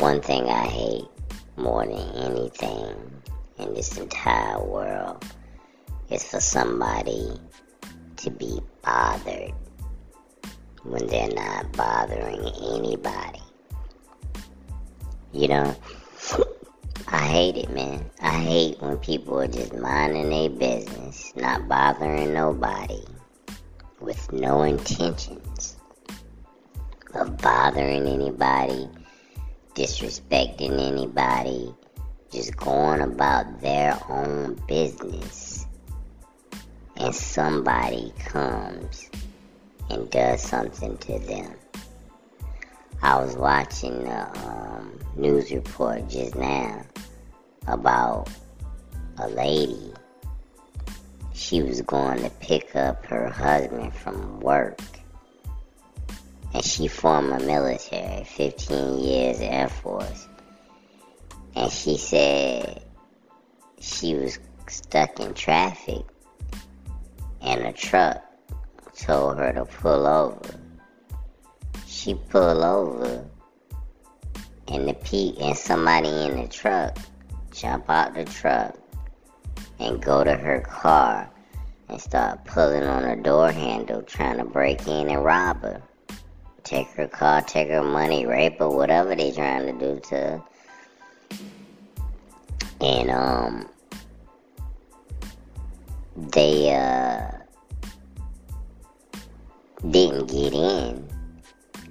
One thing I hate more than anything in this entire world is for somebody to be bothered when they're not bothering anybody. You know, I hate it, man. I hate when people are just minding their business, not bothering nobody, with no intentions of bothering anybody, disrespecting anybody, just going about their own business. And somebody comes and does something to them. I was watching the um, news report just now about a lady. She was going to pick up her husband from work. And she former military, 15 years Air Force. And she said she was stuck in traffic and a truck told her to pull over. She pulled over and the pe and somebody in the truck jump out the truck and go to her car and start pulling on her door handle trying to break in and rob her. Take her car, take her money, rape her, whatever they trying to do to her. And um they uh didn't get in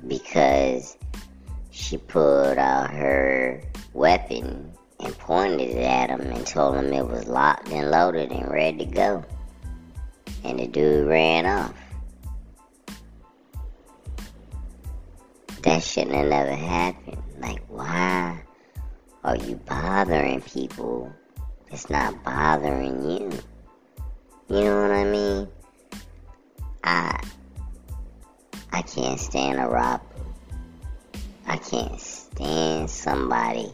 because she pulled out her weapon and pointed it at him and told him it was locked and loaded and ready to go. And the dude ran off. That shouldn't have never happened. Like, why are you bothering people that's not bothering you? You know what I mean? I I can't stand a robber. I can't stand somebody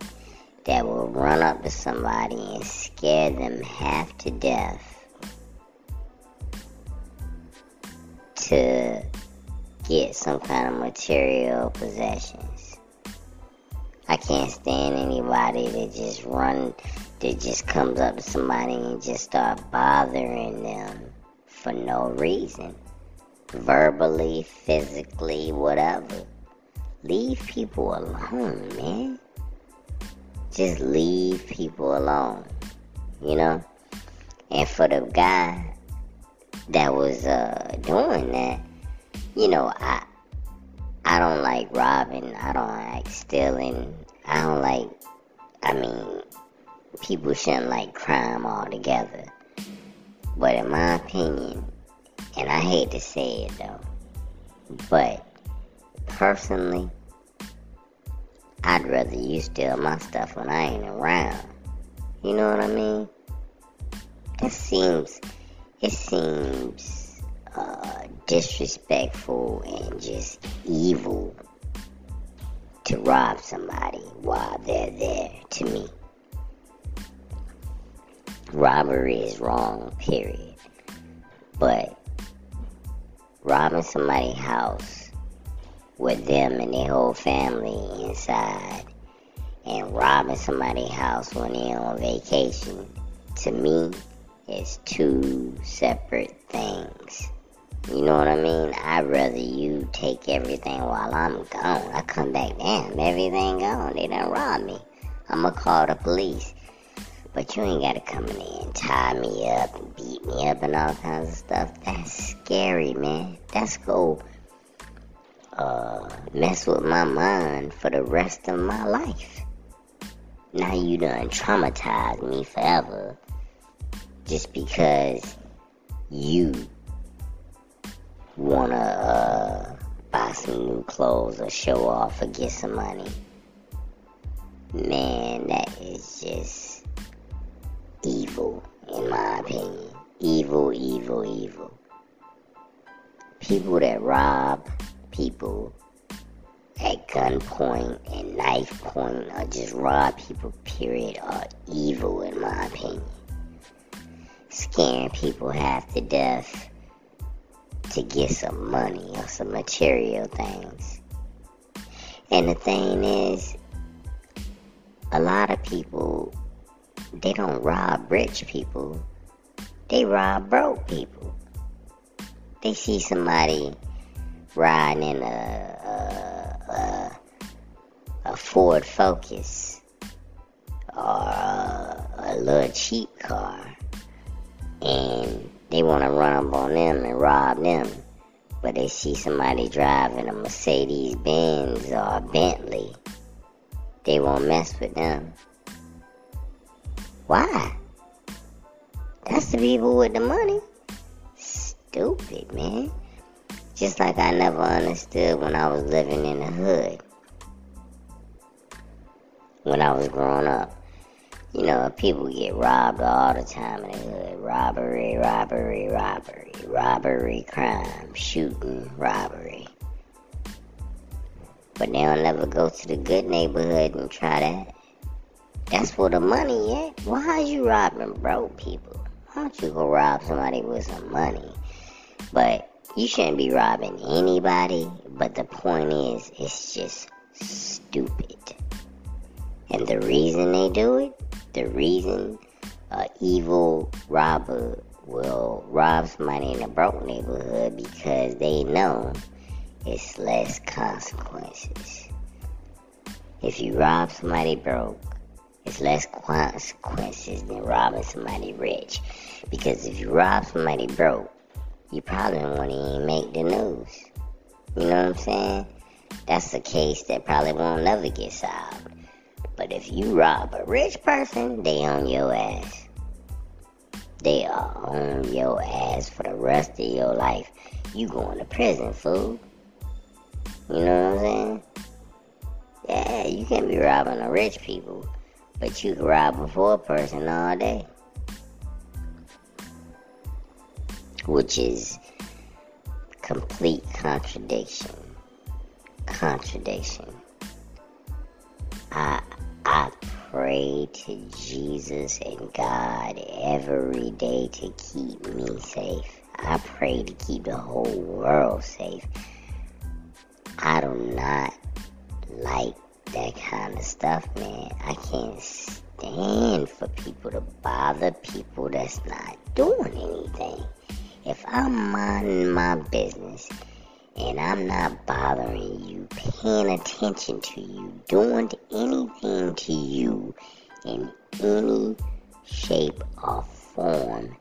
that will run up to somebody and scare them half to death to get some kind of material possessions. I can't stand anybody that just run, that just comes up to somebody and just start bothering them for no reason. Verbally, physically, whatever. Leave people alone, man. Just leave people alone. You know? And for the guy that was uh, doing that, you know, I I don't like robbing. I don't like stealing. I don't like. I mean, people shouldn't like crime altogether. But in my opinion, and I hate to say it though, but personally, I'd rather you steal my stuff when I ain't around. You know what I mean? It seems, it seems uh, disrespectful and just evil to rob somebody while they're there. To me, robbery is wrong. Period. But robbing somebody's house with them and their whole family inside and robbing somebody's house when they're on vacation, to me, is two separate things. You know what I mean? I'd rather you take everything while I'm gone. I come back, damn, everything gone. They done robbed me. I'ma call the police. But you ain't gotta come in and tie me up and beat me up and all kinds of stuff. That's scary, man. That's go uh, mess with my mind for the rest of my life. Now you done traumatized me forever just because you wanna uh, buy some new clothes or show off or get some money. Man, that is just evil, in my opinion. Evil, evil, evil. People that rob people at gunpoint and knife point or just rob people, period, are evil, in my opinion. Scaring people half to death to get some money or some material things. And the thing is, a lot of people, they don't rob rich people, they rob broke people. They see somebody riding in a, a, a, a Ford Focus or a, a little cheap car want to run up on them and rob them. But they see somebody driving a Mercedes Benz or a Bentley, they won't mess with them. Why? That's the people with the money. Stupid, man. Just like I never understood when I was living in the hood. When I was growing up. You know, people get robbed all the time in the hood. Robbery, robbery, robbery, robbery, crime, shooting, robbery. But they'll never go to the good neighborhood and try that. That's where the money at. Why are you robbing broke people? Why don't you go rob somebody with some money? But you shouldn't be robbing anybody. But the point is, it's just stupid. And the reason they do it the reason a evil robber will rob somebody in a broke neighborhood because they know it's less consequences. If you rob somebody broke, it's less consequences than robbing somebody rich. Because if you rob somebody broke, you probably won't even make the news. You know what I'm saying? That's a case that probably won't ever get solved. But if you rob a rich person, they own your ass. They are on your ass for the rest of your life. You going to prison, fool. You know what I'm saying? Yeah, you can't be robbing the rich people, but you can rob a poor person all day. Which is complete contradiction. Contradiction. Pray to Jesus and God every day to keep me safe. I pray to keep the whole world safe. I do not like that kind of stuff, man. I can't stand for people to bother people that's not doing anything. If I'm minding my business and I'm not bothering you, paying attention to you, doing anything to you in any shape or form,